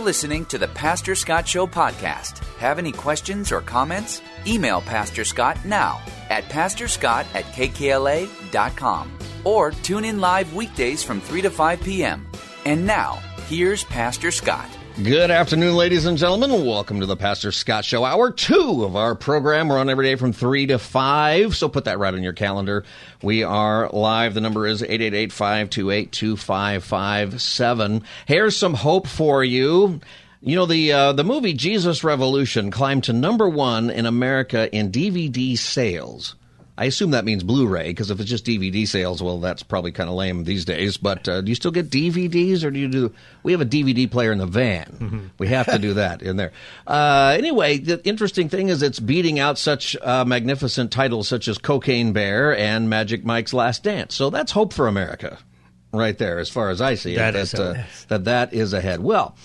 Listening to the Pastor Scott Show podcast. Have any questions or comments? Email Pastor Scott now at pastorscott at kkla.com or tune in live weekdays from 3 to 5 p.m. And now, here's Pastor Scott. Good afternoon, ladies and gentlemen. Welcome to the Pastor Scott Show, hour two of our program. We're on every day from three to five, so put that right on your calendar. We are live. The number is 888-528-2557. Here's some hope for you. You know, the, uh, the movie Jesus Revolution climbed to number one in America in DVD sales. I assume that means Blu-ray because if it's just DVD sales, well, that's probably kind of lame these days. But uh, do you still get DVDs, or do you do? We have a DVD player in the van. Mm-hmm. We have to do that in there. Uh, anyway, the interesting thing is it's beating out such uh, magnificent titles such as Cocaine Bear and Magic Mike's Last Dance. So that's hope for America, right there, as far as I see that it. That, uh, that that is ahead. Well,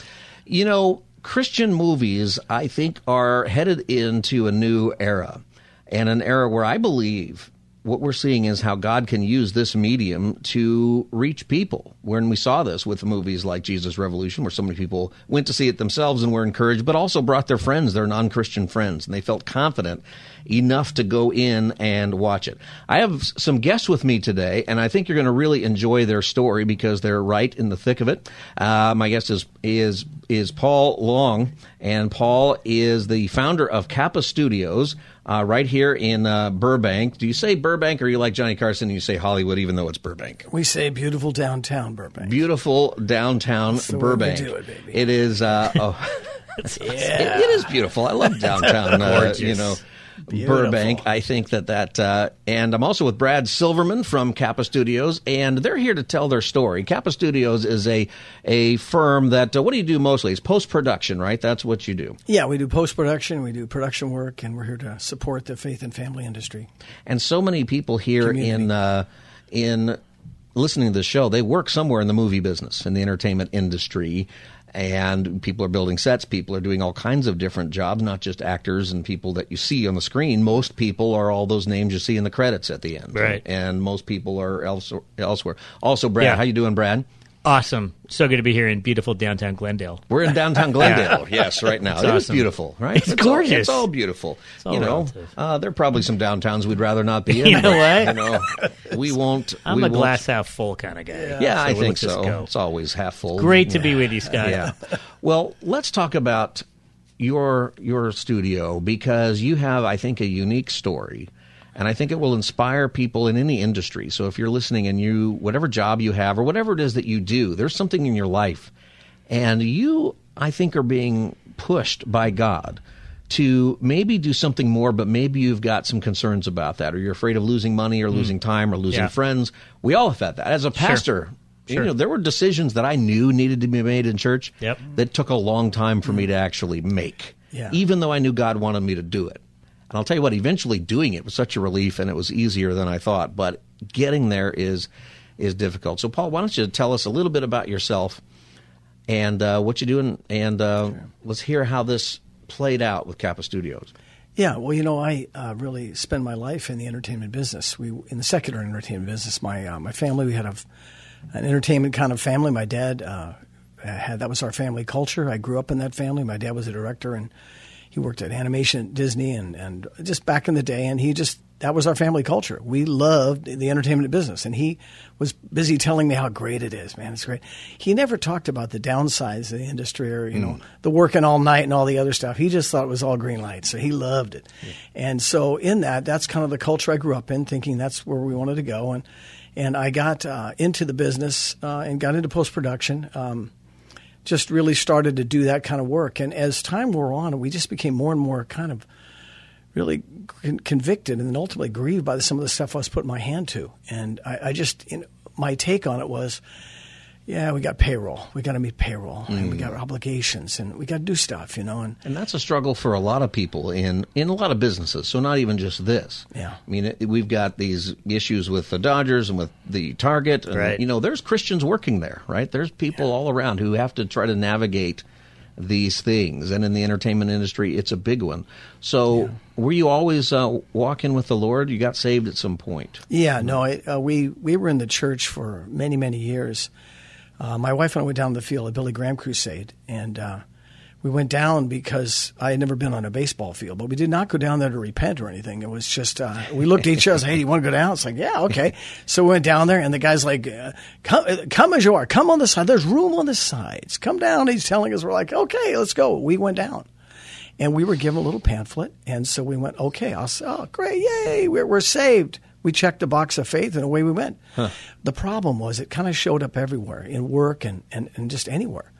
you know, Christian movies, I think, are headed into a new era and an era where I believe what we're seeing is how God can use this medium to reach people. When we saw this with movies like Jesus Revolution, where so many people went to see it themselves and were encouraged, but also brought their friends, their non Christian friends, and they felt confident enough to go in and watch it. I have some guests with me today, and I think you're going to really enjoy their story because they're right in the thick of it. Uh, my guest is is is Paul Long, and Paul is the founder of Kappa Studios uh, right here in uh, Burbank. Do you say Burbank or you like Johnny Carson and you say Hollywood even though it's Burbank? We say beautiful downtown Burbank. Beautiful downtown That's the way Burbank. it, baby. It is. Uh, oh, Yeah. it, it is beautiful. I love downtown. uh, you know. Beautiful. Burbank. I think that that, uh, and I'm also with Brad Silverman from Kappa Studios, and they're here to tell their story. Kappa Studios is a a firm that uh, what do you do mostly? It's post production, right? That's what you do. Yeah, we do post production, we do production work, and we're here to support the faith and family industry. And so many people here Community. in uh, in listening to the show, they work somewhere in the movie business, in the entertainment industry. And people are building sets. People are doing all kinds of different jobs, not just actors and people that you see on the screen. Most people are all those names you see in the credits at the end, Right. And most people are else, elsewhere. Also, Brad, Yeah. how you doing, Brad? Awesome. So good to be here in beautiful downtown Glendale. We're in downtown Glendale, yes, right now. It's It is awesome. beautiful, right? It's all- gorgeous. it's all beautiful. all you know, uh, there are probably some downtowns we'd rather not be in. You know but, what? You know, we won't. I'm we a won't- glass half full kind of guy. Yeah, I So think let's just so. go. It's always half full. Great to be with you, Scott. Yeah. Well, let's talk about your your studio because you have, I think, a unique story, and I think it will inspire people in any industry. So if you're listening and you, whatever job you have or whatever it is that you do, there's something in your life, and you, I think, are being pushed by God to maybe do something more, but maybe you've got some concerns about that, or you're afraid of losing money, or losing time, or losing Hmm. Yeah. friends. We all have had that. As a pastor, you Sure. know, there were decisions that I knew needed to be made in church Yep. that took a long time for me to actually make, Yeah. even though I knew God wanted me to do it. And I'll tell you what, eventually doing it was such a relief, and it was easier than I thought. But getting there is is difficult. So, Paul, why don't you tell us a little bit about yourself and uh, what you do, and, uh, let's hear how this played out with Kappa Studios. Yeah, well, you know, I uh, really spend my life in the entertainment business. We in the secular entertainment business. My uh, my family, we had a, an entertainment kind of family. My dad uh, had that was our family culture. I grew up in that family. My dad was a director, and he worked at animation at Disney, and and just back in the day, and he just that was our family culture. We loved the entertainment business, and he was busy telling me how great it is, man. It's great. He never talked about the downsides of the industry or you know the working all night and all the other stuff. He just thought it was all green lights, so he loved it. And so in that, that's kind of the culture I grew up in, thinking that's where we wanted to go. And and I got uh, into the business uh, and got into post production. Um, just really started to do that kind of work. And as time wore on, we just became more and more kind of really con- convicted and then ultimately grieved by some of the stuff I was putting my hand to. And I, I just, you know, my take on it was, Yeah, we got payroll. We got to meet payroll, and Mm. we got obligations, and we got to do stuff, you know. And And that's a struggle for a lot of people in in a lot of businesses. So not even just this. Yeah. I mean, it, we've got these issues with the Dodgers and with the Target, and Right. you know, there's Christians working there, right? There's people all around who have to try to navigate these things, and in the entertainment industry, it's a big one. So, were you always uh, walking with the Lord? You got saved at some point. Yeah, no, it, uh, we we were in the church for many many years. Uh, my wife and I went down to the field at Billy Graham Crusade, and uh, we went down because I had never been on a baseball field, but we did not go down there to repent or anything. It was just uh, we looked at each other, "Hey, you want to go down?" It's like, "Yeah, okay." so we went down there, and the guy's like, uh, "Come, uh, come as you are. Come on the side. There's room on the sides. Come down." He's telling us, "We're like, okay, let's go." We went down. And we were given a little pamphlet, and so we went, okay, I'll say, oh, great, yay, we're, we're saved. We checked the box of faith, and away we went. The problem was it kind of showed up everywhere, in work and, and, and just anywhere.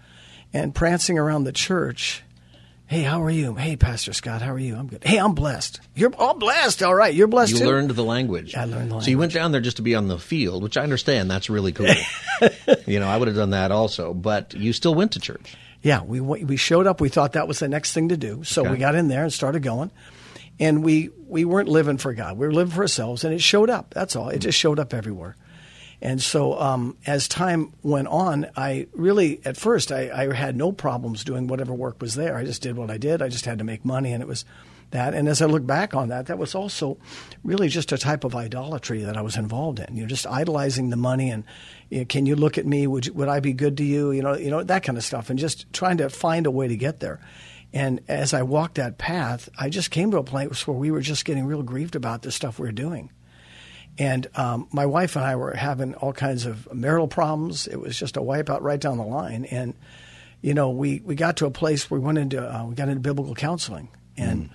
And prancing around the church, hey, how are you? Hey, Pastor Scott, how are you? I'm good. Hey, I'm blessed. You're all blessed. All right, you're blessed You too. learned the language. I learned the language. So you went down there just to be on the field, which I understand. That's really cool. you know, I would have done that also, but you still went to church. Yeah, we we showed up. We thought that was the next thing to do, so Okay. we got in there and started going. And we we weren't living for God; we were living for ourselves, and it showed up. That's all. It just showed up everywhere. And so, um, as time went on, I really, at first, I, I had no problems doing whatever work was there. I just did what I did. I just had to make money, and it was that. And as I look back on that, that was also really just a type of idolatry that I was involved in. You know, just idolizing the money and you know, can you look at me? Would you, would I be good to you? You know, you know that kind of stuff, and just trying to find a way to get there. And as I walked that path, I just came to a place where we were just getting real grieved about the stuff we were doing. And um, my wife and I were having all kinds of marital problems. It was just a wipeout right down the line. And you know, we, we got to a place where we went into uh, we got into biblical counseling, and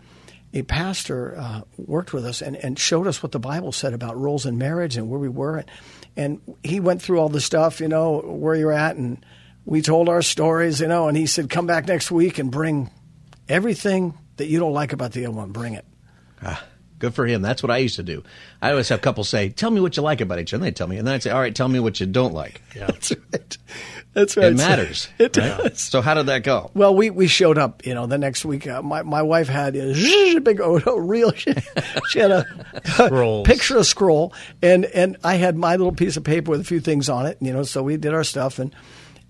a pastor uh, worked with us and, and showed us what the Bible said about roles in marriage and where we were. And, and he went through all the stuff, you know, where you're at, and we told our stories, you know. And he said, "Come back next week and bring everything that you don't like about the other one. Bring it." Good for him. That's what I used to do. I always have couples say, "Tell me what you like about each other." They tell me, and then I'd say, "All right, tell me what you don't like." That's right. That's right. It matters. It right? does. So how did that go? Well, we, we showed up, you know, the next week. Uh, my my wife had a big oh, no, real. She, she had a, Scrolls. picture of scroll, and and I had my little piece of paper with a few things on it. You know, so we did our stuff, and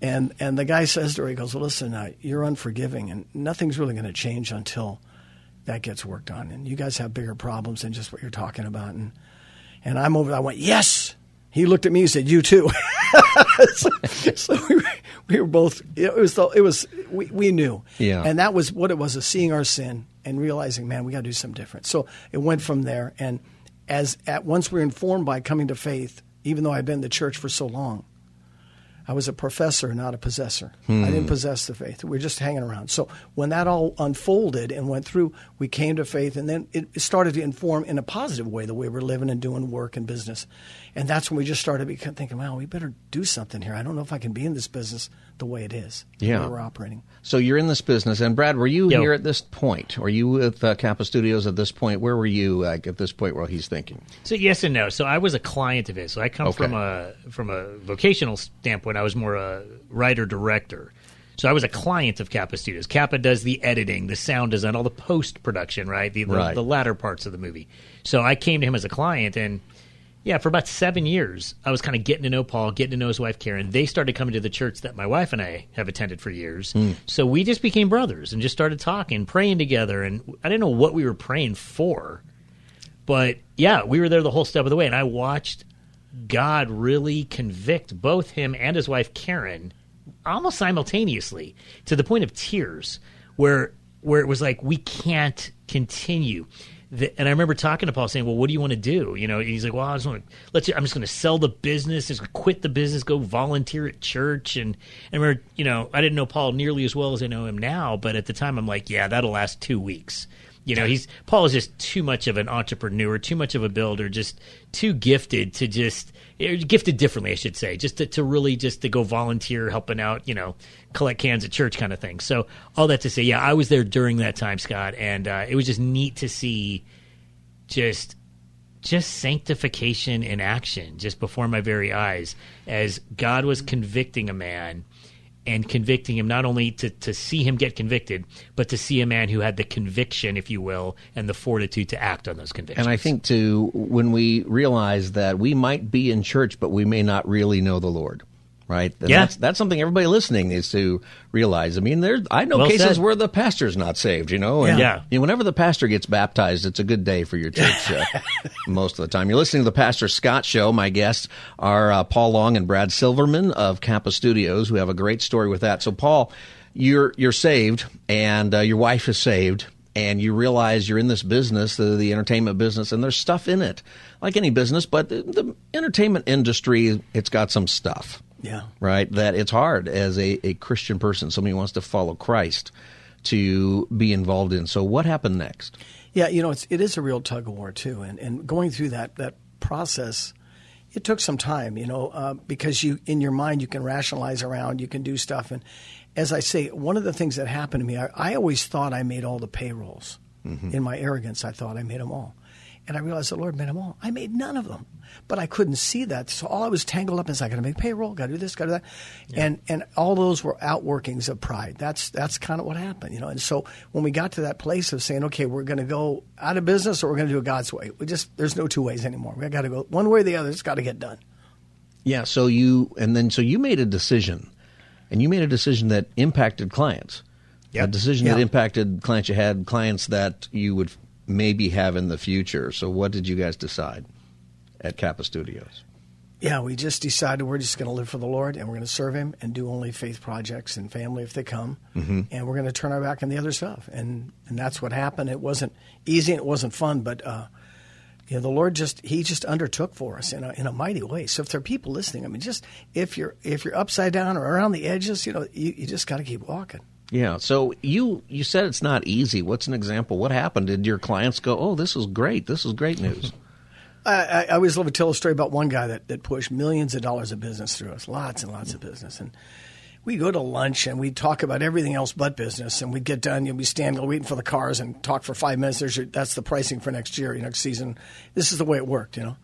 and and the guy says to her, he goes, well, "Listen, uh, you're unforgiving, and nothing's really going to change until that gets worked on, and you guys have bigger problems than just what you're talking about." And and I'm over. I went, "Yes." He looked at me and said, "You too." so, so we, were, we were both. It was. The, it was. We, we knew. Yeah. And that was what it was: of seeing our sin and realizing, man, we got to do something different. So it went from there. And as at once we were informed by coming to faith, even though I'd been in the church for so long, I was a professor, not a possessor. I didn't hmm. possess the faith. We were just hanging around. So when that all unfolded and went through, we came to faith, and then it started to inform in a positive way the way we're living and doing work and business. And that's when we just started thinking, well, we better do something here. I don't know if I can be in this business the way it is, Yeah. we're operating. So you're in this business, and Brad, were you Yo. here at this point? Were you with uh, Kappa Studios at this point? Where were you uh, at this point? While he's thinking, So yes and no. So I was a client of his. So I come Okay. from a from a vocational standpoint. I was more a writer director. So I was a client of Kappa Studios. Kappa does the editing, the sound design, all the post production, right? The, the Right. the latter parts of the movie. So I came to him as a client, and yeah, for about seven years, I was kind of getting to know Paul, getting to know his wife Karen. They started coming to the church that my wife and I have attended for years. Hmm. So we just became brothers and just started talking, praying together. And I didn't know what we were praying for, but yeah, we were there the whole step of the way. And I watched God really convict both him and his wife Karen almost simultaneously to the point of tears where where it was like we can't continue the, and I remember talking to Paul saying, "Well, what do you want to do?" You know, he's like, "Well, I just want to let's. I'm just going to sell the business, just quit the business, go volunteer at church." And, and I remember, you know, I didn't know Paul nearly as well as I know him now, but at the time, I'm like, "Yeah, that'll last two weeks." You know, he's Paul is just too much of an entrepreneur, too much of a builder, just too gifted to just gifted differently, I should say, just to, to really just to go volunteer, helping out, you know, collect cans at church kind of thing. So all that to say, yeah, I was there during that time, Scott, and uh, it was just neat to see just just sanctification in action, just before my very eyes, as God was convicting a man and convicting him not only to, to see him get convicted, but to see a man who had the conviction, if you will, and the fortitude to act on those convictions. And I think too, when we realize that we might be in church, but we may not really know the Lord. Right. And Yeah. That's, that's something everybody listening needs to realize. I mean, there's I know Well cases said. where the pastor's not saved. You know. And, Yeah. you know, whenever the pastor gets baptized, it's a good day for your church. Uh, most of the time, you're listening to the Pastor Scott Show. My guests are uh, Paul Long and Brad Silverman of Kappa Studios, who have a great story with that. So, Paul, you're you're saved, and uh, your wife is saved, and you realize you're in this business, the, the entertainment business, and there's stuff in it, like any business, but the, the entertainment industry, it's got some stuff Yeah. right? That it's hard as a, a Christian person, somebody who wants to follow Christ, to be involved in. So, what happened next? Yeah, you know, it's, it is a real tug of war too, and and going through that that process, it took some time, you know, uh, because you in your mind you can rationalize around, you can do stuff, and as I say, one of the things that happened to me, I, I always thought I made all the payrolls. In my arrogance, I thought I made them all, and I realized the Lord made them all. I made none of them, but I couldn't see that, so all I was tangled up in is I got to make payroll, got to do this, got to do that, and and all those were outworkings of pride. That's that's kind of what happened, you know. And so when we got to that place of saying, okay, we're going to go out of business or we're going to do it God's way, we just there's no two ways anymore. We got to go one way or the other. It's got to get done. Yeah. So you and then so you made a decision, and you made a decision that impacted clients. Yep. A decision that impacted clients you had, clients that you would maybe have in the future. So, what did you guys decide at Kappa Studios? Yeah, we just decided we're just going to live for the Lord and we're going to serve Him and do only faith projects and family if they come, Mm-hmm. and we're going to turn our back on the other stuff. And and that's what happened. It wasn't easy and it wasn't fun, but uh, you know, the Lord just He just undertook for us in a in a mighty way. So if there are people listening, I mean, just if you're if you're upside down or around the edges, you know, you, you just got to keep walking. Yeah. So you you said it's not easy. What's an example? What happened? Did your clients go, "Oh, this is great. This is great news"? I, I, always love to tell a story about one guy that, that pushed millions of dollars of business through us, lots and lots of business. And we go to lunch and we talk about everything else but business. And we get done, know, we stand waiting for the cars and talk for five minutes. Your, that's the pricing for next year, next season. This is the way it worked, you know.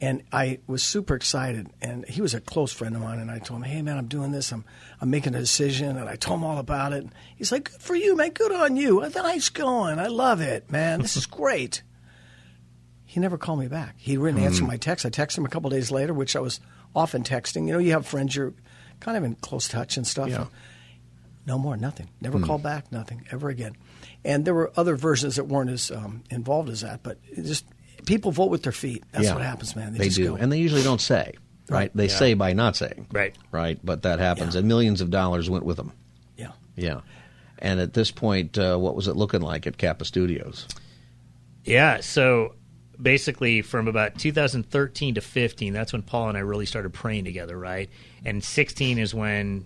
And I was super excited. And he was a close friend of mine. And I told him, hey, man, I'm doing this. I'm, I'm making a decision. And I told him all about it. He's like, good for you, man. Good on you. Nice going. I love it, man. This is great he never called me back. He didn't answer my text. I texted him a couple days later, which I was often texting. You know, you have friends you're kind of in close touch and stuff. Yeah. And no more, nothing. Never called back, nothing ever again. And there were other versions that weren't as um, involved as that, but it just people vote with their feet. That's Yeah. what happens, man. They, They just do, go. and they usually don't say. Right? They say by not saying. Right. Right. But that happens, Yeah. and millions of dollars went with them. yeah. Yeah. And at this point, uh, what was it looking like at Kappa Studios? Yeah, so basically from about 2013 to 15, that's when Paul and I really started praying together, right? And 16 is when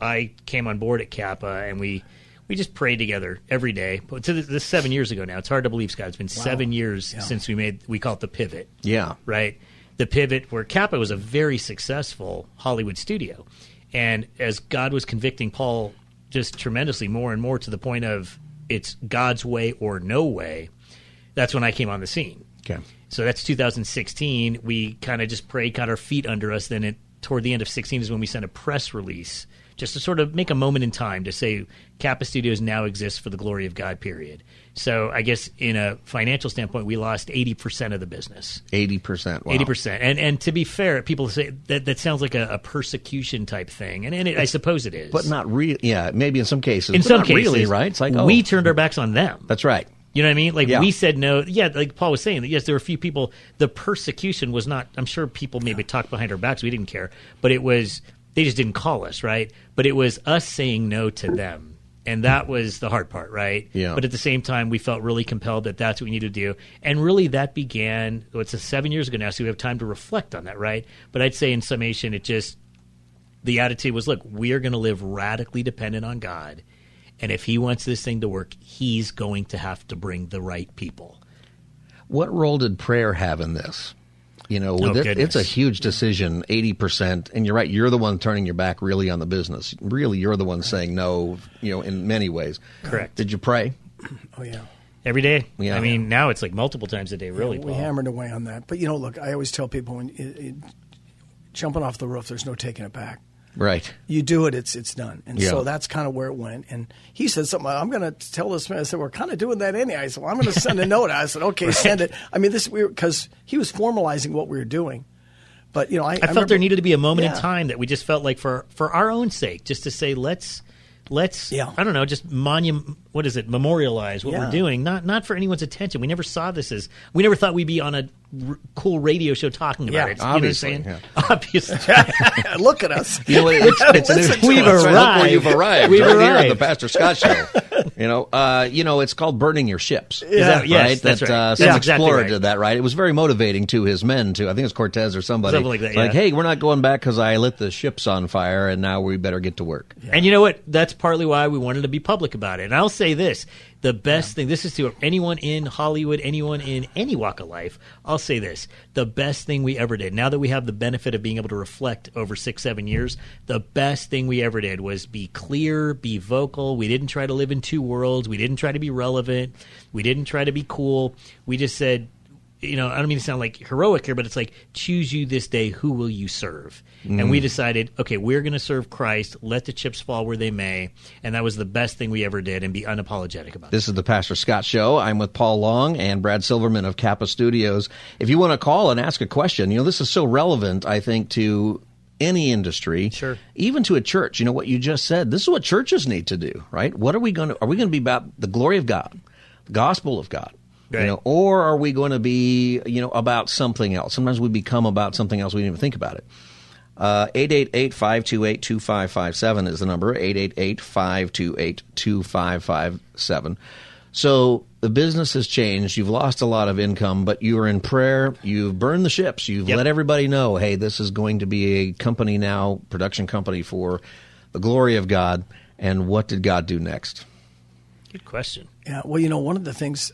I came on board at Kappa and we we just prayed together every day. But to this, this seven years ago now. It's hard to believe, Scott. It's been seven years Yeah. since we made we call it the pivot Yeah. right? The pivot where Kappa was a very successful Hollywood studio. And as God was convicting Paul just tremendously more and more to the point of it's God's way or no way, that's when I came on the scene. Okay. So that's 2016. We kind of just prayed, got our feet under us. Then it, toward the end of 16 is when we sent a press release just to sort of make a moment in time to say Kappa Studios now exists for the glory of God, period. So I guess in a financial standpoint, we lost 80% of the business. Eighty percent. Eighty percent, and and to be fair, people say that that sounds like a, a persecution type thing, and, and it, I suppose it is, But not really. Yeah, maybe in some cases. in some not cases, really, right? It's like oh, we turned our backs on them. That's right. You know what I mean? Like Yeah. we said no. Yeah, like Paul was saying that. Yes, there were a few people. The persecution was not. I'm sure people maybe talked behind our backs. We didn't care, but it was they just didn't call us right. But it was us saying no to them, and that was the hard part, right? Yeah. But at the same time, we felt really compelled that that's what we needed to do, and really that began. It's a seven years ago now, so we have time to reflect on that, right? But I'd say in summation, it just the attitude was, look, we are going to live radically dependent on God. And if he wants this thing to work, he's going to have to bring the right people. What role did prayer have in this? You know, Oh, it, it's a huge decision, eighty percent, and you're right. You're the one turning your back really on the business. Really, you're the one saying no. You know, in many ways. Correct. Did you pray? Oh yeah. every day. Yeah. I mean, now it's like multiple times a day. Really, we Paul. hammered away on that. But you know, look, I always tell people when it, it, jumping off the roof, there's no taking it back. Right. You do it, it's it's done. And Yeah. so that's kind of where it went. And he said something. I'm going to tell this man. I said, we're kind of doing that anyway. I said, well, I'm going to send a note. I said, okay, send it. I mean, this we because he was formalizing what we were doing. But you know, I, I, felt remember- there needed to be a moment Yeah. in time that we just felt like for for our own sake, just to say let's let's Yeah. I don't know, just monument what is it, memorialize what Yeah. we're doing, not not for anyone's attention. We never saw this as we never thought we'd be on a r- cool radio show talking about Yeah, it. obviously, you know what I'm saying? Obviously. Look at us. You know, it's, it's Listen an, We've that's right, Look where arrived. you've arrived. We've right here on the. Pastor Scott Show. You know, uh, you know, it's called burning your ships. Is that- yes, right? that's that, right. Uh, some exactly explorer right. did that, right? It was very motivating to his men, too. I think it was Cortez or somebody. Something like that, It's Like, yeah. hey, we're not going back because I lit the ships on fire, and now we better get to work. And you know what? That's partly why we wanted to be public about it. And I'll say this the best thing, this is to anyone in Hollywood, anyone in any walk of life, I'll say this the best thing we ever did, now that we have the benefit of being able to reflect over six, seven years, the best thing we ever did was be clear, be vocal. We didn't try to live in two worlds. We didn't try to be relevant. We didn't try to be cool. We just said, you know, I don't mean to sound like heroic here, but it's like choose you this day who will you serve? And we mm. decided, okay, we're going to serve Christ. Let the chips fall where they may, and that was the best thing we ever did, and be unapologetic about it. This is the Pastor Scott Show. I'm with Paul Long and Brad Silverman of Kappa Studios. If you want to call and ask a question, you know, this is so relevant, I think, to any industry, Sure. even to a church. You know what you just said. This is what churches need to do, right? What are we going to? Are we going to be about the glory of God, the gospel of God? You know, or are we going to be, you know, about something else? Sometimes we become about something else. We didn't even think about it. Uh, 888-528-2557 is the number, 888-528-2557. So the business has changed. You've lost a lot of income, but you are in prayer. You've burned the ships. You've Yep. let everybody know, hey, this is going to be a company now, production company for the glory of God. And what did God do next? Good question. Yeah, well, you know, one of the things,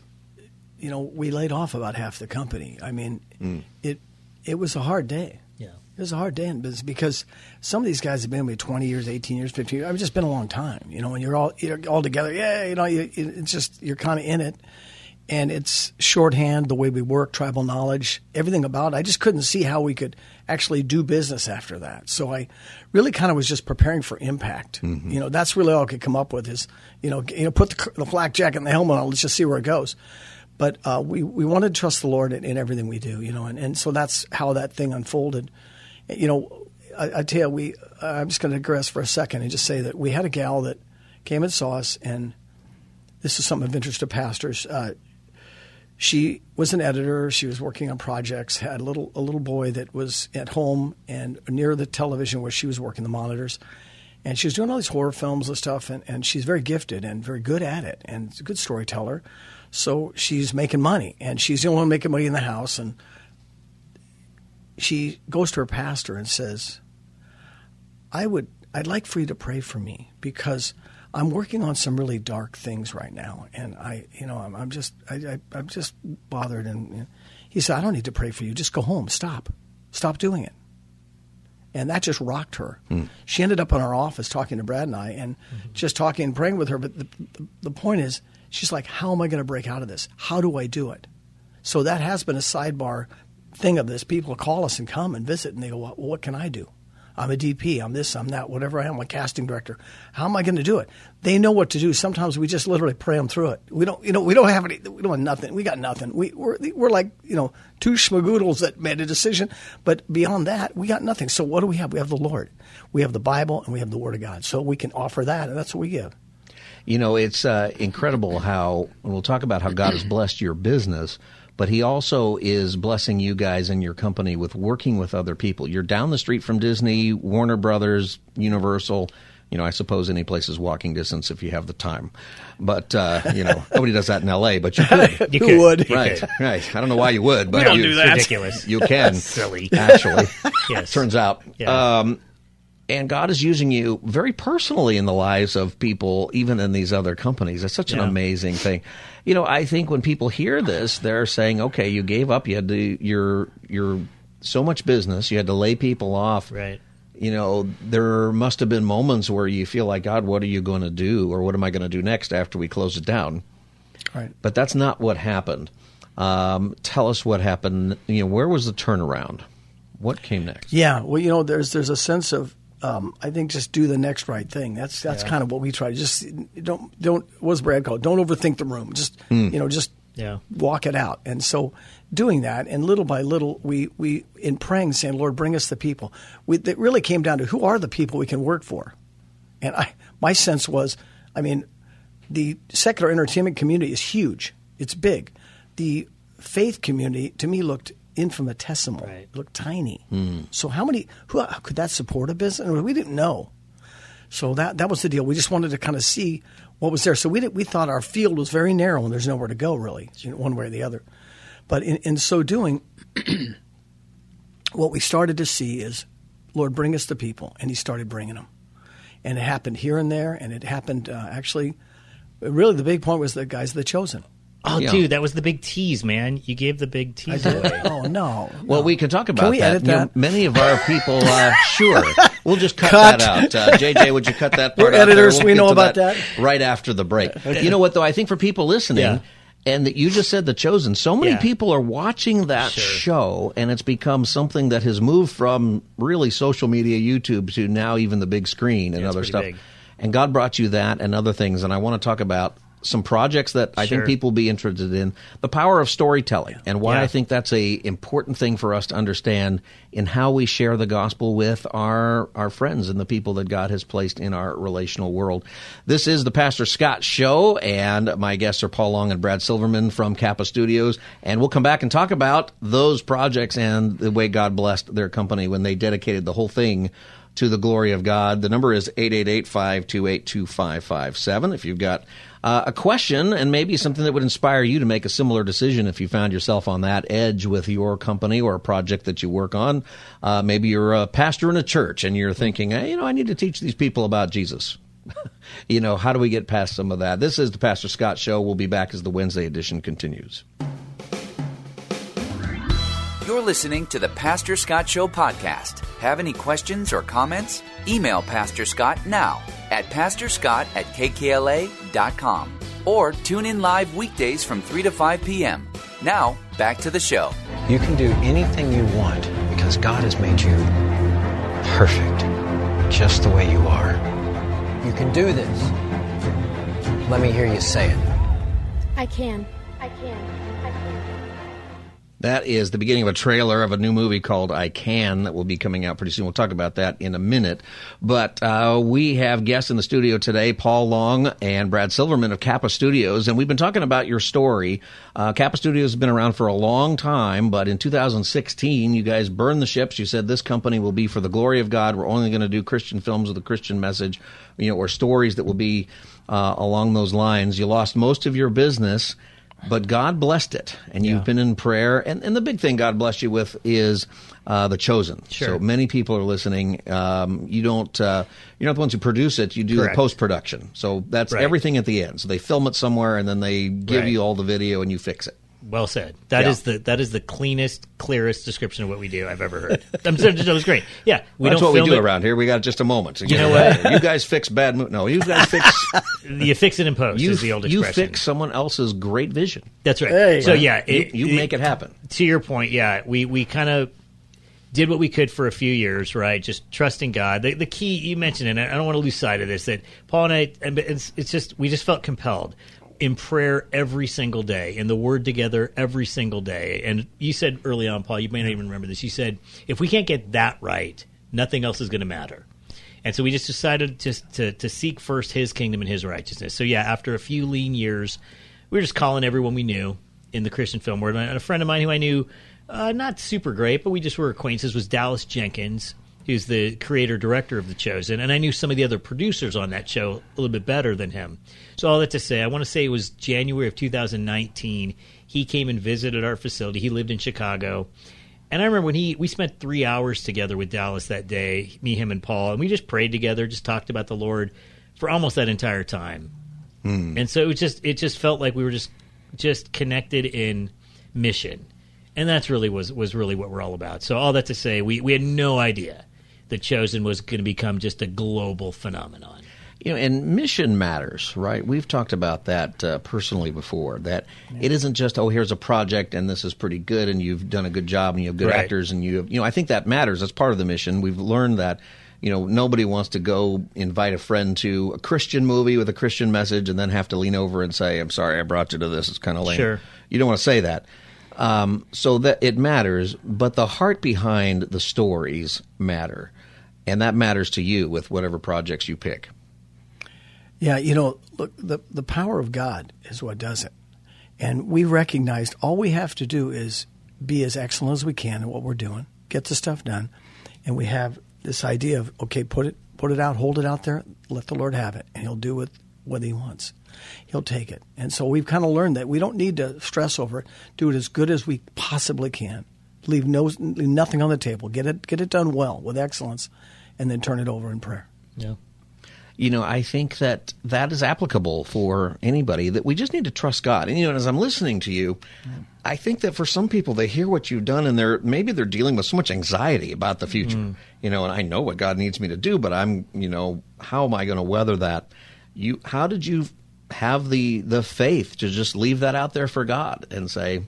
you know, we laid off about half the company. I mean, mm. it it was a hard day. Yeah. It was a hard day in business because some of these guys have been with 20 years, 18 years, 15 years. I mean, it's just been a long time, you know, and you're all you're all together. Yeah, you know, you, it's just you're kind of in it. And it's shorthand, the way we work, tribal knowledge, everything about it. I just couldn't see how we could actually do business after that. So I really kind of was just preparing for impact. Mm-hmm. You know, that's really all I could come up with is, you know, you know, put the, the flak jacket and the helmet on. Let's just see where it goes. But uh, we we wanted to trust the Lord in, in everything we do. You know, and, and so that's how that thing unfolded. You know, I, I tell you, we. I'm just going to digress for a second and just say that we had a gal that came and saw us, and this is something of interest to pastors. Uh, she was an editor. She was working on projects. Had a little a little boy that was at home and near the television where she was working the monitors, and she was doing all these horror films and stuff. And, and she's very gifted and very good at it, and a good storyteller. So she's making money, and she's the only one making money in the house. And she goes to her pastor and says, "I would, I'd like for you to pray for me because." I'm working on some really dark things right now, and I, you know, I'm, I'm just, I, I, I'm just bothered. And you know, he said, "I don't need to pray for you. Just go home. Stop, stop doing it." And that just rocked her. Hmm. She ended up in our office talking to Brad and I, and mm-hmm. just talking and praying with her. But the, the point is, she's like, "How am I going to break out of this? How do I do it?" So that has been a sidebar thing of this. People call us and come and visit, and they go, "Well, what can I do?" I'm a DP. I'm this. I'm that. Whatever I am, I'm a casting director. How am I going to do it? They know what to do. Sometimes we just literally pray them through it. We don't, you know, we don't have any. We don't have nothing. We got nothing. We we're, we're like you know two schmagoodles that made a decision, but beyond that, we got nothing. So what do we have? We have the Lord. We have the Bible, and we have the Word of God. So we can offer that, and that's what we give. You know, it's uh, incredible how and we'll talk about how God has blessed your business, but He also is blessing you guys and your company with working with other people. You're down the street from Disney, Warner Brothers, Universal. You know, I suppose any place is walking distance if you have the time. But uh, you know, nobody does that in L.A. But you could. You Who could. would? You right, could. right. I don't know why you would, but don't you, do It's that. ridiculous. You can Silly. actually. Yes. Turns out. Yeah. Um, and God is using you very personally in the lives of people, even in these other companies. It's such an amazing thing. You know, I think when people hear this, they're saying, "Okay, you gave up. You had to. You're you're so much business. You had to lay people off. Right. You know, there must have been moments where you feel like, God, what are you going to do, or what am I going to do next after we close it down? Right. But that's not what happened. Um, tell us what happened. You know, where was the turnaround? What came next? Yeah, well, you know, there's there's a sense of um, I think just do the next right thing. That's that's kind of what we try. To just don't don't what's Brad called? Don't overthink the room. Just you know, just Yeah. walk it out. And so doing that, and little by little, we we in praying, saying, Lord, bring us the people. We, it really came down to who are the people we can work for. And I my sense was, I mean, the secular entertainment community is huge. It's big. The faith community to me looked infinitesimal. Right. It looked tiny. So how many who could that support a business? We didn't know. So that that was the deal. We just wanted to kind of see what was there. So we did, we thought our field was very narrow and there's nowhere to go really, you know, one way or the other. But in, in so doing, what we started to see is, Lord, bring us the people, and He started bringing them, and it happened here and there, and it happened uh, actually. Really, the big point was the guys, the chosen. Oh, Yeah. dude, that was the big tease, man. You gave the big tease away. oh no! Well, no. we can talk about can we that. edit You know, that? many of our people, uh, sure, we'll just cut, Cut. that out. Uh, JJ, would you cut that part We're out? editors, We'll we know about that. right after the break. You know what, though? I think for people listening, Yeah. and that you just said the chosen, so many Yeah. people are watching that Sure. show, and it's become something that has moved from really social media, YouTube, to now even the big screen and Yeah, other stuff. big. And God brought you that and other things, and I want to talk about some projects that I think people will be interested in. The power of storytelling, and why Yeah. I think that's a important thing for us to understand in how we share the gospel with our our friends and the people that God has placed in our relational world. This is the Pastor Scott Show, and my guests are Paul Long and Brad Silverman from Kappa Studios, and we'll come back and talk about those projects and the way God blessed their company when they dedicated the whole thing to the glory of God. The number is 888-528-2557. If you've got uh, a question and maybe something that would inspire you to make a similar decision if you found yourself on that edge with your company or a project that you work on. Uh, maybe you're a pastor in a church and you're thinking, hey, you know, I need to teach these people about Jesus. you know, how do we get past some of that? This is the Pastor Scott Show. We'll be back as the Wednesday edition continues. You're listening to the Pastor Scott Show podcast. Have any questions or comments? Email Pastor Scott now at pastorscott at kkla.com or tune in live weekdays from 3 to 5 p.m. Now, back to the show. You can do anything you want because God has made you perfect, just the way you are. You can do this. Let me hear you say it. I can. I can. I can. That is the beginning of a trailer of a new movie called I Can that will be coming out pretty soon. We'll talk about that in a minute. But uh, we have guests in the studio today, Paul Long and Brad Silverman of Kappa Studios, and we've been talking about your story. Uh, Kappa Studios has been around for a long time, but in 2016, you guys burned the ships. You said this company will be for the glory of God. We're only going to do Christian films with a Christian message, you know, or stories that will be uh, along those lines. You lost most of your business but God blessed it, and you've been in prayer. And, and the big thing God blessed you with is uh, the chosen. Sure. So many people are listening. Um, you don't. Uh, you're not the ones who produce it. You do the post production. So that's Right. everything at the end. So they film it somewhere, and then they give Right. you all the video, and you fix it. Well said. That is Yeah. the that is the cleanest, clearest description of what we do I've ever heard. I'm sorry, that was great. Yeah, we that's don't what we do it. around here. We got just a moment. to You know what? You guys fix bad. Mo- no, you guys fix. You fix it in post. you is the old expression. you fix someone else's great vision. That's right. Hey. so yeah, You, you it- make it happen. to your point, yeah, we we kind of did what we could for a few years, right? Just trusting God. The, the key you mentioned, and I don't want to lose sight of this, that Paul and I, and it's, it's just we just felt compelled in prayer every single day, in the Word together every single day. And you said early on, Paul, you may not even remember this. You said if we can't get that right, nothing else is going to matter. And so we just decided just to, to seek first His kingdom and His righteousness. So yeah, after a few lean years, we were just calling everyone we knew in the Christian film world. And a friend of mine who I knew, uh, not super great, but we just were acquaintances, was Dallas Jenkins, who's the creator director of The Chosen. And I knew some of the other producers on that show a little bit better than him. So all that to say, I want to say it was January of 2019. He came and visited our facility. He lived in Chicago. And I remember when he we spent three hours together with Dallas that day, me, him, and Paul, and we just prayed together, just talked about the Lord for almost that entire time. Hmm. And so it was just it just felt like we were just just connected in mission, and that's really was was really what we're all about. So all that to say, we we had no idea that Chosen was going to become just a global phenomenon. You know, and mission matters, right? We've talked about that uh, personally before. That it isn't just oh, here's a project and this is pretty good, and you've done a good job, and you have good Right. actors, and you have, you know, I think that matters. That's part of the mission. We've learned that. You know, nobody wants to go invite a friend to a Christian movie with a Christian message and then have to lean over and say, "I'm sorry, I brought you to this. It's kind of lame." Sure. You don't want to say that. Um, so that it matters, but the heart behind the stories matter, and that matters to you with whatever projects you pick. Yeah, you know, look, the the power of God is what does it, and we recognized all we have to do is be as excellent as we can in what we're doing, get the stuff done, and we have this idea of okay, put it put it out, hold it out there, let the Lord have it, and He'll do with what He wants. He'll take it, and so we've kind of learned that we don't need to stress over it. Do it as good as we possibly can. Leave no leave nothing on the table. Get it get it done well with excellence, and then turn it over in prayer. Yeah. you know, I think that that is applicable for anybody. That we just need to trust God. And you know, as I'm listening to you, I think that for some people, they hear what you've done, and they're maybe they're dealing with so much anxiety about the future. Mm. You know, and I know what God needs me to do, but I'm, you know, how am I going to weather that? You, how did you have the the faith to just leave that out there for God and say,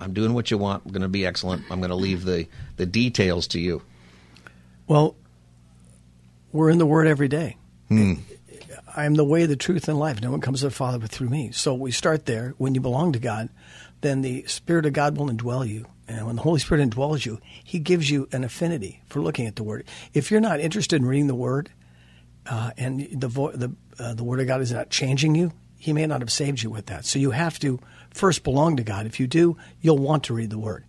"I'm doing what you want. I'm going to be excellent. I'm going to leave the the details to you." Well, we're in the Word every day. I am the way, the truth, and life. No one comes to the Father but through me. So we start there. When you belong to God, then the Spirit of God will indwell you. And when the Holy Spirit indwells you, He gives you an affinity for looking at the Word. If you're not interested in reading the Word, uh, and the vo- the uh, the Word of God is not changing you, He may not have saved you with that. So you have to first belong to God. If you do, you'll want to read the Word.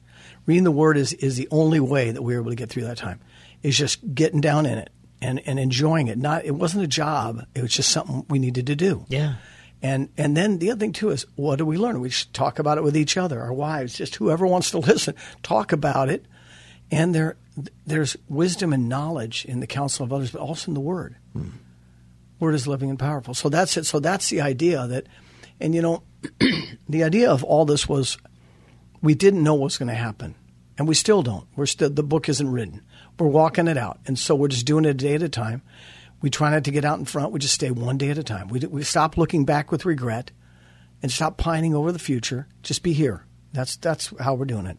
Reading the Word is is the only way that we're able to get through that time. Is just getting down in it and and enjoying it. Not it wasn't a job. It was just something we needed to do. Yeah. And and then the other thing too is what do we learn? We should talk about it with each other, our wives, just whoever wants to listen. Talk about it, and there there's wisdom and knowledge in the counsel of others, but also in the Word. Hmm. Word is living and powerful. So that's it. So that's the idea that, and you know, the idea of all this was we didn't know what was going to happen, and we still don't. We're still the book isn't written. We're walking it out, and so we're just doing it a day at a time. We try not to get out in front. We just stay one day at a time. We we stop looking back with regret, and stop pining over the future. Just be here. That's that's how we're doing it.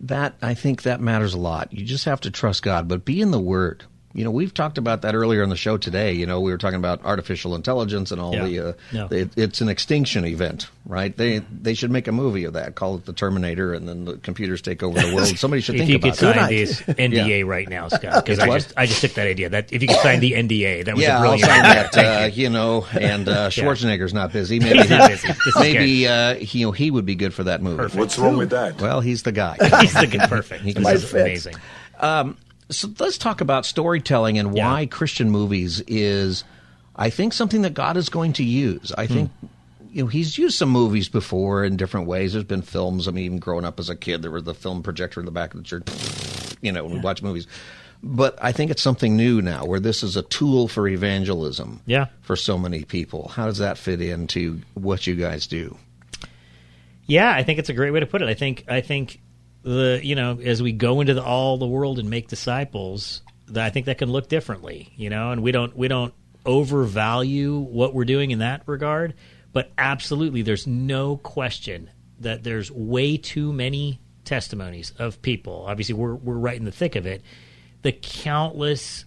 that I think that matters a lot. You just have to trust God, but be in the Word. You know, we've talked about that earlier in the show today. You know, we were talking about artificial intelligence and all Yeah. the. Uh, Yeah. it, it's an extinction event, right? They they should make a movie of that. Call it the Terminator, and then the computers take over the world. Somebody should If think you about could sign that. this NDA right now, Scott, because I just I just took that idea. That if you could sign the NDA, that was yeah, a I'll brilliant. sign idea. that. Uh, you. you know, and uh, Schwarzenegger's not busy. Maybe He's not busy. This maybe uh, he, you know he would be good for that movie. Perfect. What's wrong with that? Well, he's the guy. He's thinking perfect. He This might is fit. amazing. So let's talk about storytelling and Yeah. why Christian movies is, I think, something that God is going to use. I hmm. think, you know, He's used some movies before in different ways. There's been films. I mean, even growing up as a kid, there was the film projector in the back of the church. You know, when we watch movies. But I think it's something new now, where this is a tool for evangelism. Yeah. For so many people, how does that fit into what you guys do? Yeah, I think it's a great way to put it. I think I think the you know as we go into the, all the world and make disciples, that I think that can look differently. You know, and we don't we don't overvalue what we're doing in that regard, but absolutely, there's no question that there's way too many testimonies of people. Obviously, we're we're right in the thick of it. The countless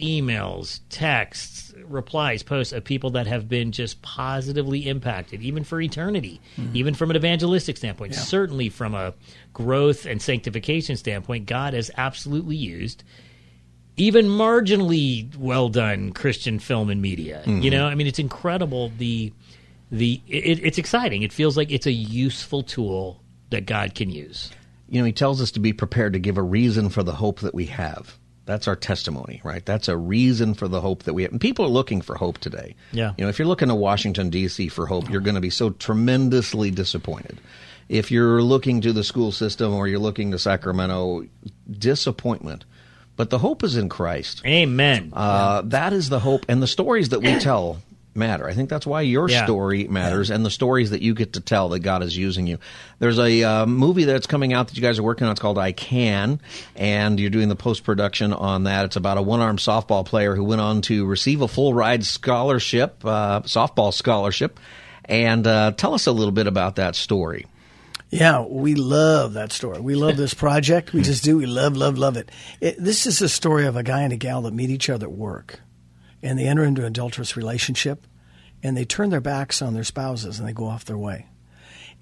emails, texts, replies, posts of people that have been just positively impacted, even for eternity, even from an evangelistic standpoint, certainly from a growth and sanctification standpoint, God has absolutely used even marginally well done Christian film and media. You mm-hmm. know, I mean, it's incredible the the it, it's exciting. It feels like it's a useful tool that God can use. you know, he tells us to be prepared to give a reason for the hope that we have. That's our testimony, right? That's a reason for the hope that we have. And people are looking for hope today. Yeah. You know, if you're looking to Washington, D.C. for hope, you're going to be so tremendously disappointed. If you're looking to the school system or you're looking to Sacramento, disappointment. But the hope is in Christ. Amen. Uh, that is the hope. And the stories that we tell matter. I think that's why your Yeah. story matters and the stories that you get to tell that God is using you. There's a uh, movie that's coming out that you guys are working on. It's called I Can, and you're doing the post production on that. It's about a one armed softball player who went on to receive a full ride scholarship, uh, softball scholarship. And uh, tell us a little bit about that story. Yeah, we love that story. We love this project. We just do. We love, love, love it. it. This is a story of a guy and a gal that meet each other at work, and they enter into an adulterous relationship, and they turn their backs on their spouses and they go off their way.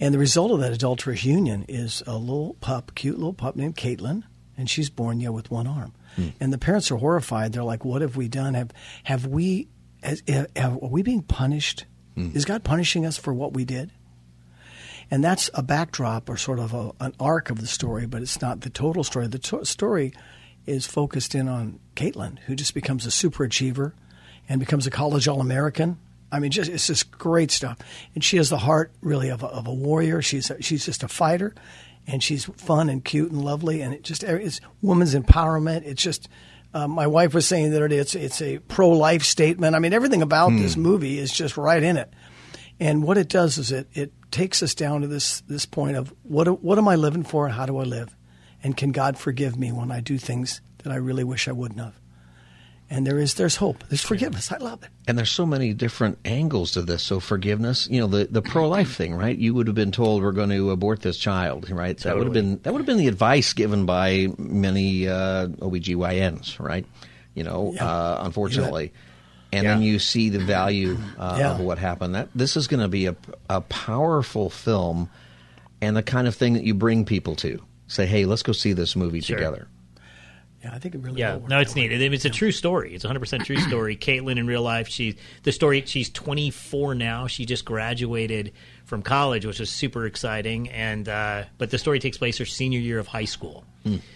And the result of that adulterous union is a little pup, cute little pup named Caitlin, and she's born yeah with one arm. Hmm. And the parents are horrified. They're like, "What have we done? Have have we? Has, eh, have, are we being punished? Hmm. Is God punishing us for what we did?" And that's a backdrop or sort of a, an arc of the story, but it's not the total story. The to- story is focused in on Caitlin, who just becomes a super achiever and becomes a college All American. I mean, just it's just great stuff. And she has the heart really of a, of a warrior. She's a, she's just a fighter, and she's fun and cute and lovely. And it just it's women's empowerment. It's just. Uh, my wife was saying the other day it's it's a pro life statement. I mean, everything about this movie is just right in it. And what it does is it, it takes us down to this, this point of what, what am I living for and how do I live? And can God forgive me when I do things that I really wish I wouldn't have? And there is there's hope. There's forgiveness. I love it. And there's so many different angles to this. So forgiveness, you know, the, the pro life thing, right? You would have been told we're going to abort this child, right? That would have been that would have been the advice given by many uh, OBGYNs, right? You know, uh, unfortunately. And then you see the value uh, Yeah. of what happened. That this is going to be a, a powerful film, and the kind of thing that you bring people to. Say, hey, let's go see this movie Sure. together. Yeah, I think it really Yeah, will work no, it's that way. neat. It's a true story. It's hundred percent true story. Caitlin in real life, she's the story. She's 24 now. She just graduated from college, which is super exciting. And uh, but the story takes place her senior year of high school,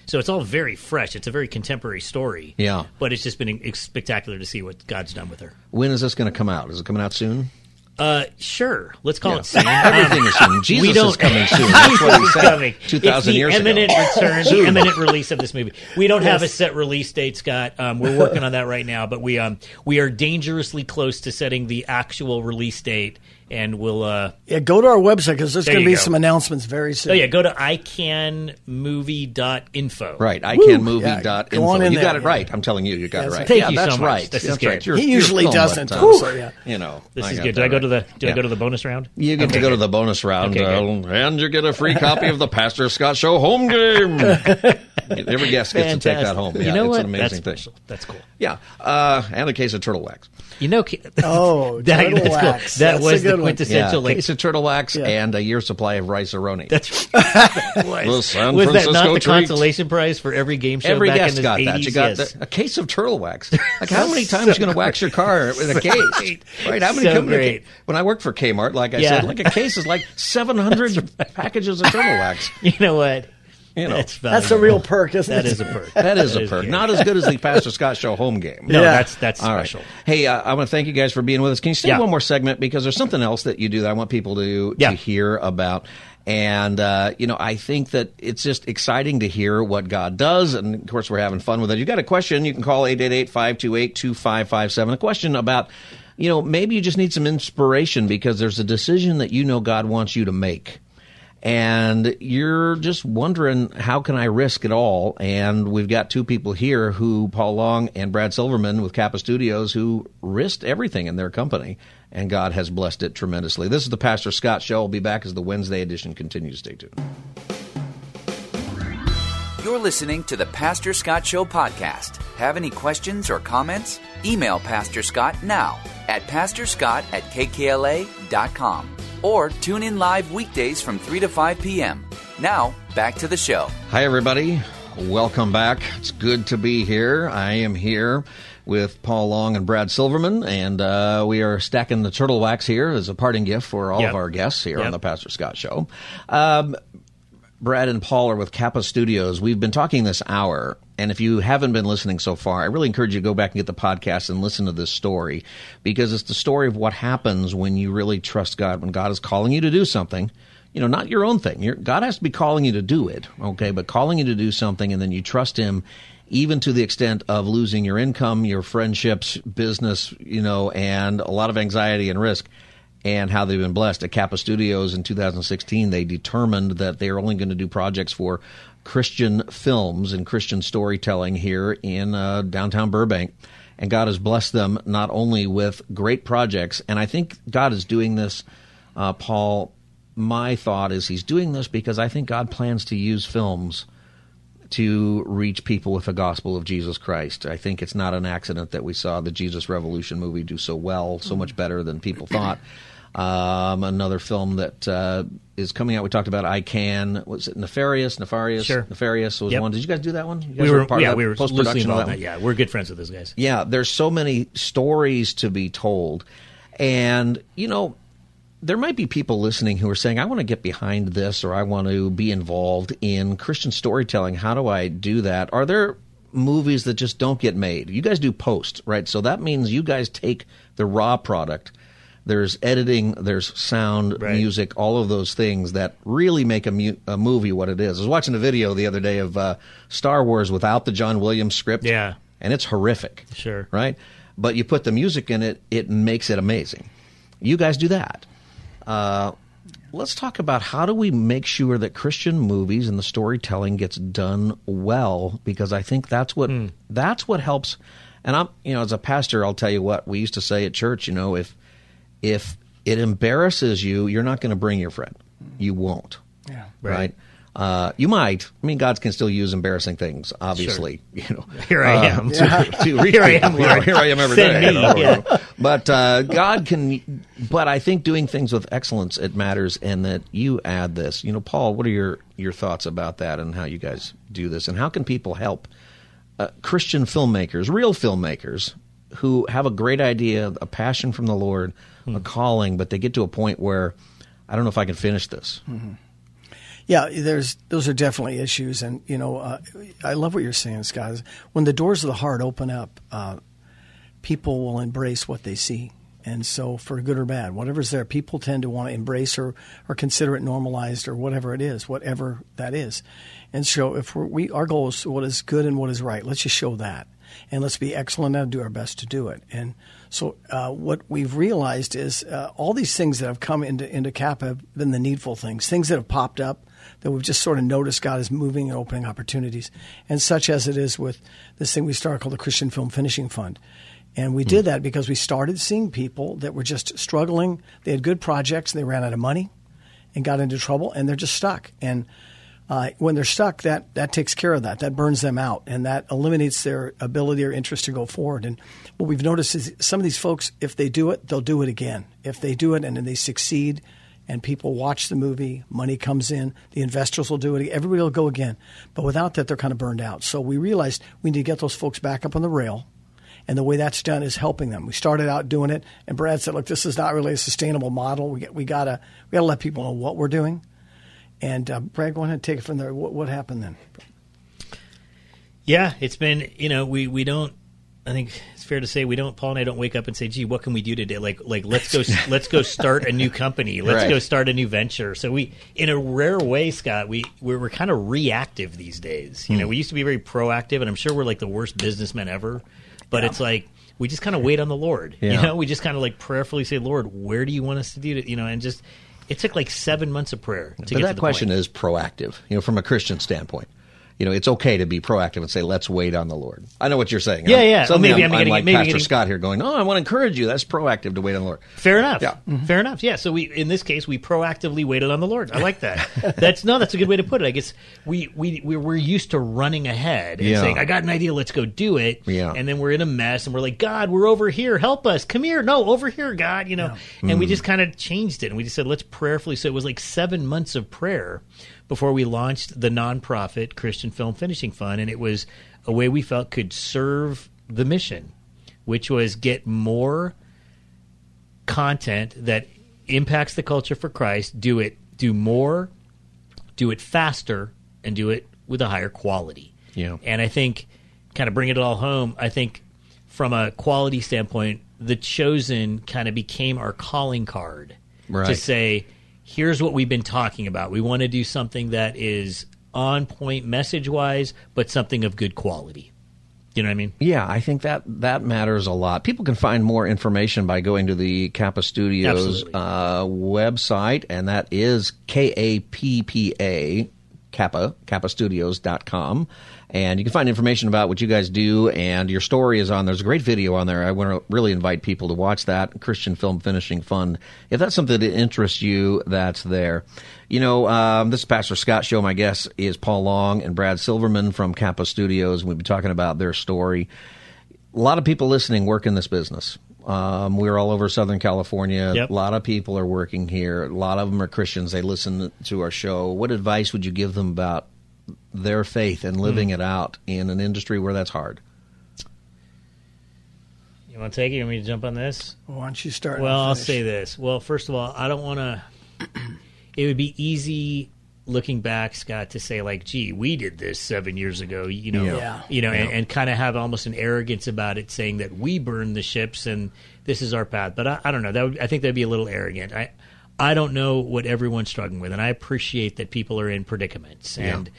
so it's all very fresh. It's a very contemporary story. Yeah. but it's just been spectacular to see what God's done with her. When is this going to come out? Is it coming out soon? Uh, sure. Let's call Yeah. it soon. Everything is soon. Jesus we don't, is coming soon. That's what he said coming. 2,000 it's the years ago. imminent return, the imminent release of this movie. We don't have a set release date, Scott. Um, we're working on that right now, but we um we are dangerously close to setting the actual release date, and we'll uh Yeah, go to our website because there's There going to be go. some announcements very soon. oh yeah, go to icanmovie.info. Right, Yeah, go on in you got there, it right. yeah. I'm telling you, you got it right. thank yeah, you that's so much. right. This is that's good. right. You're- He you're usually doesn't, butt, uh, so yeah. You know, This I is good. Do I go to the right. do Yeah. I go to the bonus round? You get Okay, to go to the bonus round, Okay, uh, and you get a free copy of the Pastor Scott Show home game. Every guest gets to take that Fantastic. home. You Yeah, know it's what? an That's amazing thing. That's cool. Yeah, uh, and a case of turtle wax. You know, Oh, that, turtle that's cool. wax. That That's a was good the one. Quintessential yeah, like case of turtle wax Yeah. and a year's supply of Rice-A-Roni. That's that was, The San was that not the treat. consolation prize for every game show Every back guest in the got 80s? that. You got yes. the, a case of turtle wax. Like how many times are you going to wax your car with a case? Right? How many So come in a great. When I worked for Kmart, like I Yeah. said, like a case is like 700 packages of turtle wax. You know what? You know, that's That's a real perk, isn't That it? is a perk. That is a perk. good. Not as good as the Pastor Scott Show home game. No, Yeah. that's that's All right. special. Hey, uh, I want to thank you guys for being with us. Can you stay Yeah. one more segment because there's something else that you do that I want people to Yeah. to hear about. And uh, you know, I think that it's just exciting to hear what God does, and of course, we're having fun with it. You got a question? You can call 888-528-2557. A question about, you know, maybe you just need some inspiration because there's a decision that you know God wants you to make and you're just wondering how can I risk it all? And we've got two people here who Paul Long and Brad Silverman with Kappa Studios who risked everything in their company, and God has blessed it tremendously. This is the Pastor Scott Show. We'll be back as the Wednesday edition continues. Stay tuned. You're listening to the Pastor Scott Show podcast. Have any questions or comments? Email Pastor Scott now at pastorscott at kkla.com or tune in live weekdays from 3 to 5 p.m. Now, back to the show. Hi, everybody. Welcome back. It's good to be here. I am here with Paul Long and Brad Silverman, and uh, we are stacking the turtle wax here as a parting gift for all Yep. of our guests here on the Pastor Scott Show. Um, Brad and Paul are with Kappa Studios. We've been talking this hour, and if you haven't been listening so far, I really encourage you to go back and get the podcast and listen to this story because it's the story of what happens when you really trust God, when God is calling you to do something. You know, not your own thing. God has to be calling you to do it, okay, but calling you to do something, and then you trust Him even to the extent of losing your income, your friendships, business, you know, and a lot of anxiety and risk. And how they've been blessed. At Kappa Studios in 2016, they determined that they are only going to do projects for Christian films and Christian storytelling here in uh, downtown Burbank. And God has blessed them not only with great projects, and I think God is doing this, uh, Paul. My thought is He's doing this because I think God plans to use films to reach people with the gospel of Jesus Christ. I think it's not an accident that we saw the Jesus Revolution movie do so well, so much better than people thought. Um, another film that uh, is coming out. We talked about I Can. Was it Nefarious? Nefarious? Sure. Nefarious was Yep. one. Did you guys do that one? You guys We were, part yeah, we were post production involved that one? Yeah, we're good friends with those guys. Yeah, there's so many stories to be told. And, you know, there might be people listening who are saying, I want to get behind this or I want to be involved in Christian storytelling. How do I do that? Are there movies that just don't get made? You guys do post, right? So that means you guys take the raw product. There's editing, there's sound, Right. music, all of those things that really make a, mu- a movie what it is. I was watching a video the other day of uh, Star Wars without the John Williams script. Yeah. And it's horrific Sure. right? But you put the music in it, it makes it amazing. You guys do that. Uh, let's talk about how do we make sure that Christian movies and the storytelling gets done well because I think that's what that's what helps. And I'm you know as a pastor, I'll tell you what we used to say at church. You know if if it embarrasses you, you're not going to bring your friend. You won't. Yeah. Right. Uh, you might. I mean, God can still use embarrassing things. Obviously, you know. Here I uh, am. to- to reach Here I people. am, You know, here I am every Send day. me, you know, yeah. But uh, God can. But I think doing things with excellence it matters, and that you add this. You know, Paul, what are your your thoughts about that, and how you guys do this, and how can people help uh, Christian filmmakers, real filmmakers, who have a great idea, a passion from the Lord, a calling, but they get to a point where I don't know if I can finish this. Yeah, there's those are definitely issues, and you know, uh, I love what you're saying, Scott. When the doors of the heart open up, uh, people will embrace what they see, and so for good or bad, whatever's there, people tend to want to embrace or or consider it normalized or whatever it is, whatever that is. And so, if we're, we our goal is what is good and what is right, let's just show that, and let's be excellent and do our best to do it. And so, uh, what we've realized is uh, all these things that have come into into Kappa have been the needful things, things that have popped up that we've just sort of noticed God is moving and opening opportunities, and such as it is with this thing we started called the Christian Film Finishing Fund. And we did that because we started seeing people that were just struggling. They had good projects and they ran out of money and got into trouble and they're just stuck. And uh, when they're stuck, that, that takes care of that. That burns them out and that eliminates their ability or interest to go forward. And what we've noticed is some of these folks, if they do it, they'll do it again. If they do it and then they succeed and people watch the movie, money comes in, the investors will do it, everybody will go again. But without that, they're kind of burned out. So we realized we need to get those folks back up on the rail. And the way that's done is helping them. We started out doing it, and Brad said, "Look, this is not really a sustainable model. We get, we gotta we gotta let people know what we're doing." And uh, Brad, go ahead and take it from there. What, what happened then? Yeah, it's been you know we we don't. I think it's fair to say we don't. Paul and I don't wake up and say, "Gee, what can we do today?" Like like let's go let's go start a new company. Let's Right. go start a new venture. So we, in a rare way, Scott, we we're, we're kind of reactive these days. You know, we used to be very proactive, and I'm sure we're like the worst businessmen ever. But it's like we just kind of wait on the Lord. You know, we just kind of like prayerfully say, "Lord, where do you want us to do it?" You know, and just it took like seven months of prayer to But get to that the question point. is proactive, you know, from a Christian standpoint. You know, it's okay to be proactive and say, "Let's wait on the Lord." I know what you're saying. Yeah, I'm- yeah. Suddenly, Maybe I'm, I'm getting- like maybe Pastor getting- Scott here, going, "Oh, I want to encourage you. That's proactive to wait on the Lord." Fair enough. Yeah. Mm-hmm. Fair enough. Yeah. So we, in this case, we proactively waited on the Lord. I like that. that's no, that's a good way to put it. I guess we we we we're used to running ahead and Yeah. saying, "I got an idea. Let's go do it." Yeah. And then we're in a mess, and we're like, "God, we're over here. Help us. Come here. No, over here, God." You know. And we mm. just kind of changed it, and we just said, "Let's prayerfully." So it was like seven months of prayer before we launched the nonprofit Christian Film Finishing Fund, and it was a way we felt could serve the mission, which was get more content that impacts the culture for Christ, do it do more, do it faster, and do it with a higher quality. Yeah. And I think kind of bringing it all home, I think from a quality standpoint, the chosen kind of became our calling card to say, here's what we've been talking about. We want to do something that is on point message wise, but something of good quality. You know what I mean? Yeah, I think that that matters a lot. People can find more information by going to the Kappa Studios uh, website, and that is K A P P A Kappa KappaStudios.com. And you can find information about what you guys do, and your story is on. There's a great video on there. I want to really invite people to watch that Christian Film Finishing Fund. If that's something that interests you, that's there. You know, um, this is Pastor Scott Show. My guest is Paul Long and Brad Silverman from Kappa Studios. We've been talking about their story. A lot of people listening work in this business. Um, we're all over Southern California. Yep. A lot of people are working here. A lot of them are Christians. They listen to our show. What advice would you give them about their faith and living Hmm. it out in an industry where that's hard? You want to take it? You want me to jump on this? Why don't you start? Well, I'll say this. Well, first of all, I don't want to. it would be easy looking back, Scott, to say like, "Gee, we did this seven years ago." You know, Yeah. Yeah. you know, and, and kind of have almost an arrogance about it, saying that we burned the ships and this is our path. But I, I don't know. That would, I think that'd be a little arrogant. I I don't know what everyone's struggling with, and I appreciate that people are in predicaments and.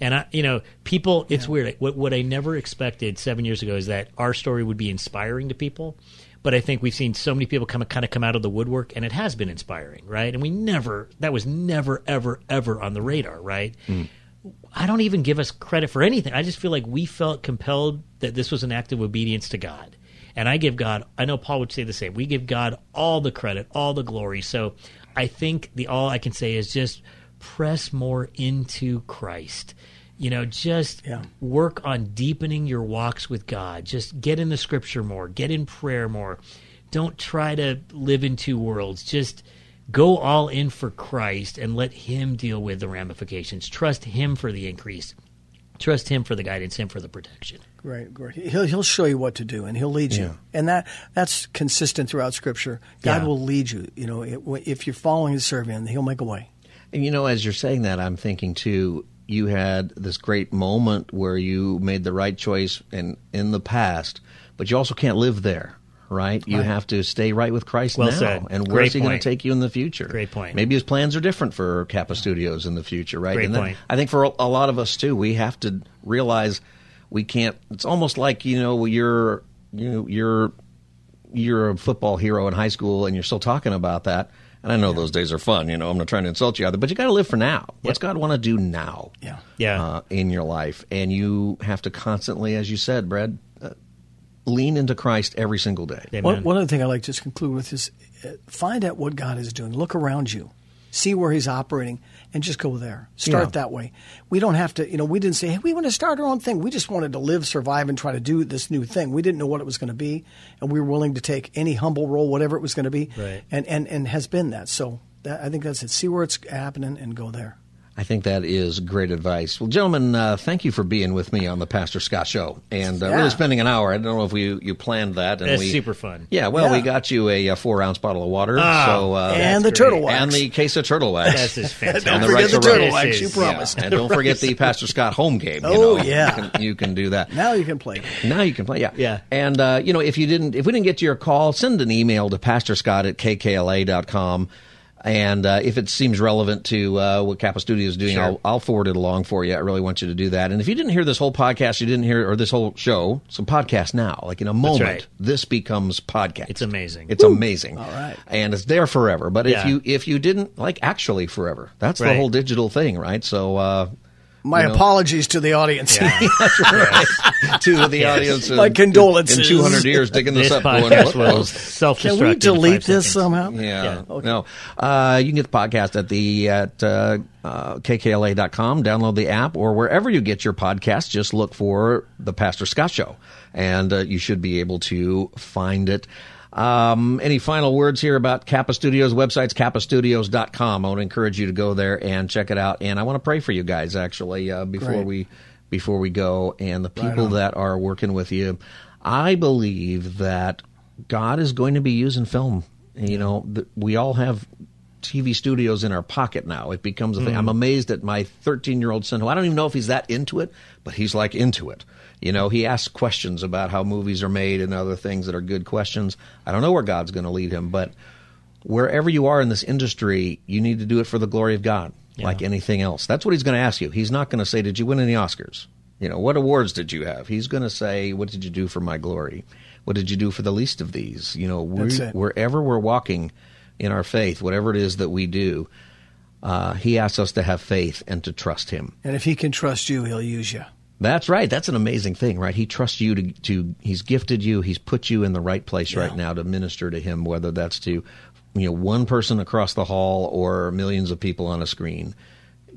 And I, you know, people. It's weird. What what I never expected seven years ago is that our story would be inspiring to people. But I think we've seen so many people come kind of come out of the woodwork, and it has been inspiring, right? And we never that was never ever ever on the radar, right? Hmm. I don't even give us credit for anything. I just feel like we felt compelled that this was an act of obedience to God. And I give God, I know Paul would say the same. We give God all the credit, all the glory. So I think the all I can say is just press more into Christ. You know, just Yeah. work on deepening your walks with God. Just get in the scripture more, get in prayer more. Don't try to live in two worlds. Just go all in for Christ and let Him deal with the ramifications. Trust Him for the increase. Trust Him for the guidance, Him for the protection. Great, great. He'll he'll show you what to do, and he'll lead you, and that that's consistent throughout Scripture. God Yeah. will lead you. You know, if you're following His servant, He'll make a way. And you know, as you're saying that, I'm thinking too. You had this great moment where you made the right choice in in the past, but you also can't live there, right? You have to stay right with Christ Well now. said. And Great where's he going to take you in the future? Great point. Maybe his plans are different for Kappa Studios in the future, right? Great and then point. I think for a- a lot of us too, we have to realize we can't. It's almost like you know you're you know, you're you're a football hero in high school and you're still talking about that. And I know those days are fun. You know, I'm not trying to insult you either, but you got to live for now. What's God want to do now? Yeah. Yeah. Uh, in your life, and you have to constantly, as you said, Brad, uh, lean into Christ every single day. Amen. One, one other thing I'd like to just conclude with is uh, find out what God is doing. Look around you, see where He's operating, and just go there. Start Yeah. that way. We don't have to, you know, we didn't say, hey, we want to start our own thing. We just wanted to live, survive, and try to do this new thing. We didn't know what it was going to be, and we were willing to take any humble role, whatever it was going to be, Right. and, and, and has been that. So that, I think that's it. See where it's happening and go there. I think that is great advice. Well, gentlemen, uh, thank you for being with me on the Pastor Scott Show and uh, Yeah. really spending an hour. I don't know if you, you planned that. And That's we, super fun. Yeah, well, Yeah. we got you a, uh four ounce bottle of water. Ah, so uh, and the great. turtle wax. and the case of turtle wax. That's just fantastic. Don't And the forget rice the of turtle rice. wax, you promised. Yeah, and don't forget the Pastor Scott home game. You Oh, know. yeah. you can, you can do that. now you can play. Now you can play, yeah. Yeah. And, uh, you know, if you didn't, if we didn't get to your call, send an email to Pastor Scott at kkla.com. And uh, if it seems relevant to uh, what Kappa Studio is doing, Sure. I'll, I'll forward it along for you. I really want you to do that. And if you didn't hear this whole podcast, you didn't hear, or this whole show, some podcast now. Like in a moment, right. this becomes podcast. It's amazing. It's amazing. All right. And it's there forever. But if you if you didn't, like actually forever. That's the whole digital thing, right? So, uh, My You know. apologies to the audience. to the audience. My in- condolences. In 200 years, digging this, This up. going, podcast what will was- self Can we delete this somehow? Yeah. Yeah. No. Uh, you can get the podcast at the at uh, uh, kkla.com. Download the app or wherever you get your podcast. Just look for the Pastor Scott Show, and uh, you should be able to find it. Um, any final words here about Kappa Studios? Website's kappastudios.com. I want to encourage you to go there and check it out. And I want to pray for you guys actually uh, before Great. we before we go. And the people on. that are working with you, I believe that God is going to be using film. You know, th- we all have TV studios in our pocket now. It becomes a thing. I'm amazed at my 13 year old son, who I don't even know if he's that into it, but he's like into it. You know, he asks questions about how movies are made and other things that are good questions. I don't know where God's going to lead him, but wherever you are in this industry, you need to do it for the glory of God, like anything else. That's what he's going to ask you. He's not going to say, Did you win any Oscars? You know, what awards did you have? He's going to say, What did you do for my glory? What did you do for the least of these? You know, we, wherever we're walking in our faith, whatever it is that we do, uh, he asks us to have faith and to trust him. And if he can trust you, he'll use you. That's right. That's an amazing thing, right? He trusts you to, to he's gifted you, he's put you in the right place right now to minister to him, whether that's to you know one person across the hall or millions of people on a screen.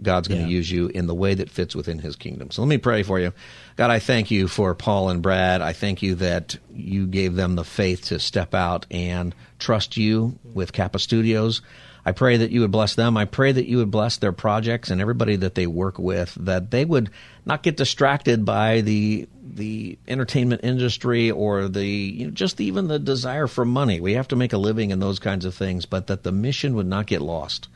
God's going to Yeah. use you in the way that fits within his kingdom. So let me pray for you. God, I thank you for Paul and Brad. I thank you that you gave them the faith to step out and trust you with Kappa Studios. I pray that you would bless them. I pray that you would bless their projects and everybody that they work with, that they would not get distracted by the the entertainment industry or the you know, just even the desire for money. We have to make a living and those kinds of things, but that the mission would not get lost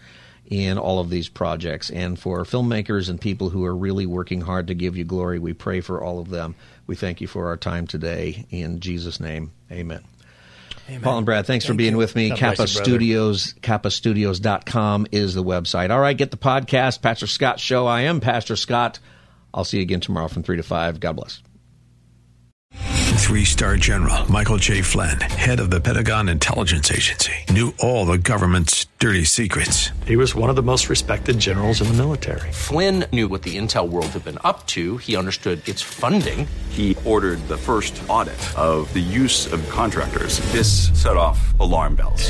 in all of these projects. And for filmmakers and people who are really working hard to give you glory, we pray for all of them. We thank you for our time today. In Jesus' name, amen. Paul and Brad, thanks for being you. with me. God Kappa bless you, brother. Studios, kappastudios.com is the website. All right, get the podcast, Pastor Scott Show. I am Pastor Scott. I'll see you again tomorrow from 3 to 5. God bless. Three star general Michael J. Flynn, head of the Pentagon Intelligence Agency, knew all the government's dirty secrets. He was one of the most respected generals in the military. Flynn knew what the intel world had been up to. He understood its funding. He ordered the first audit of the use of contractors. This set off alarm bells.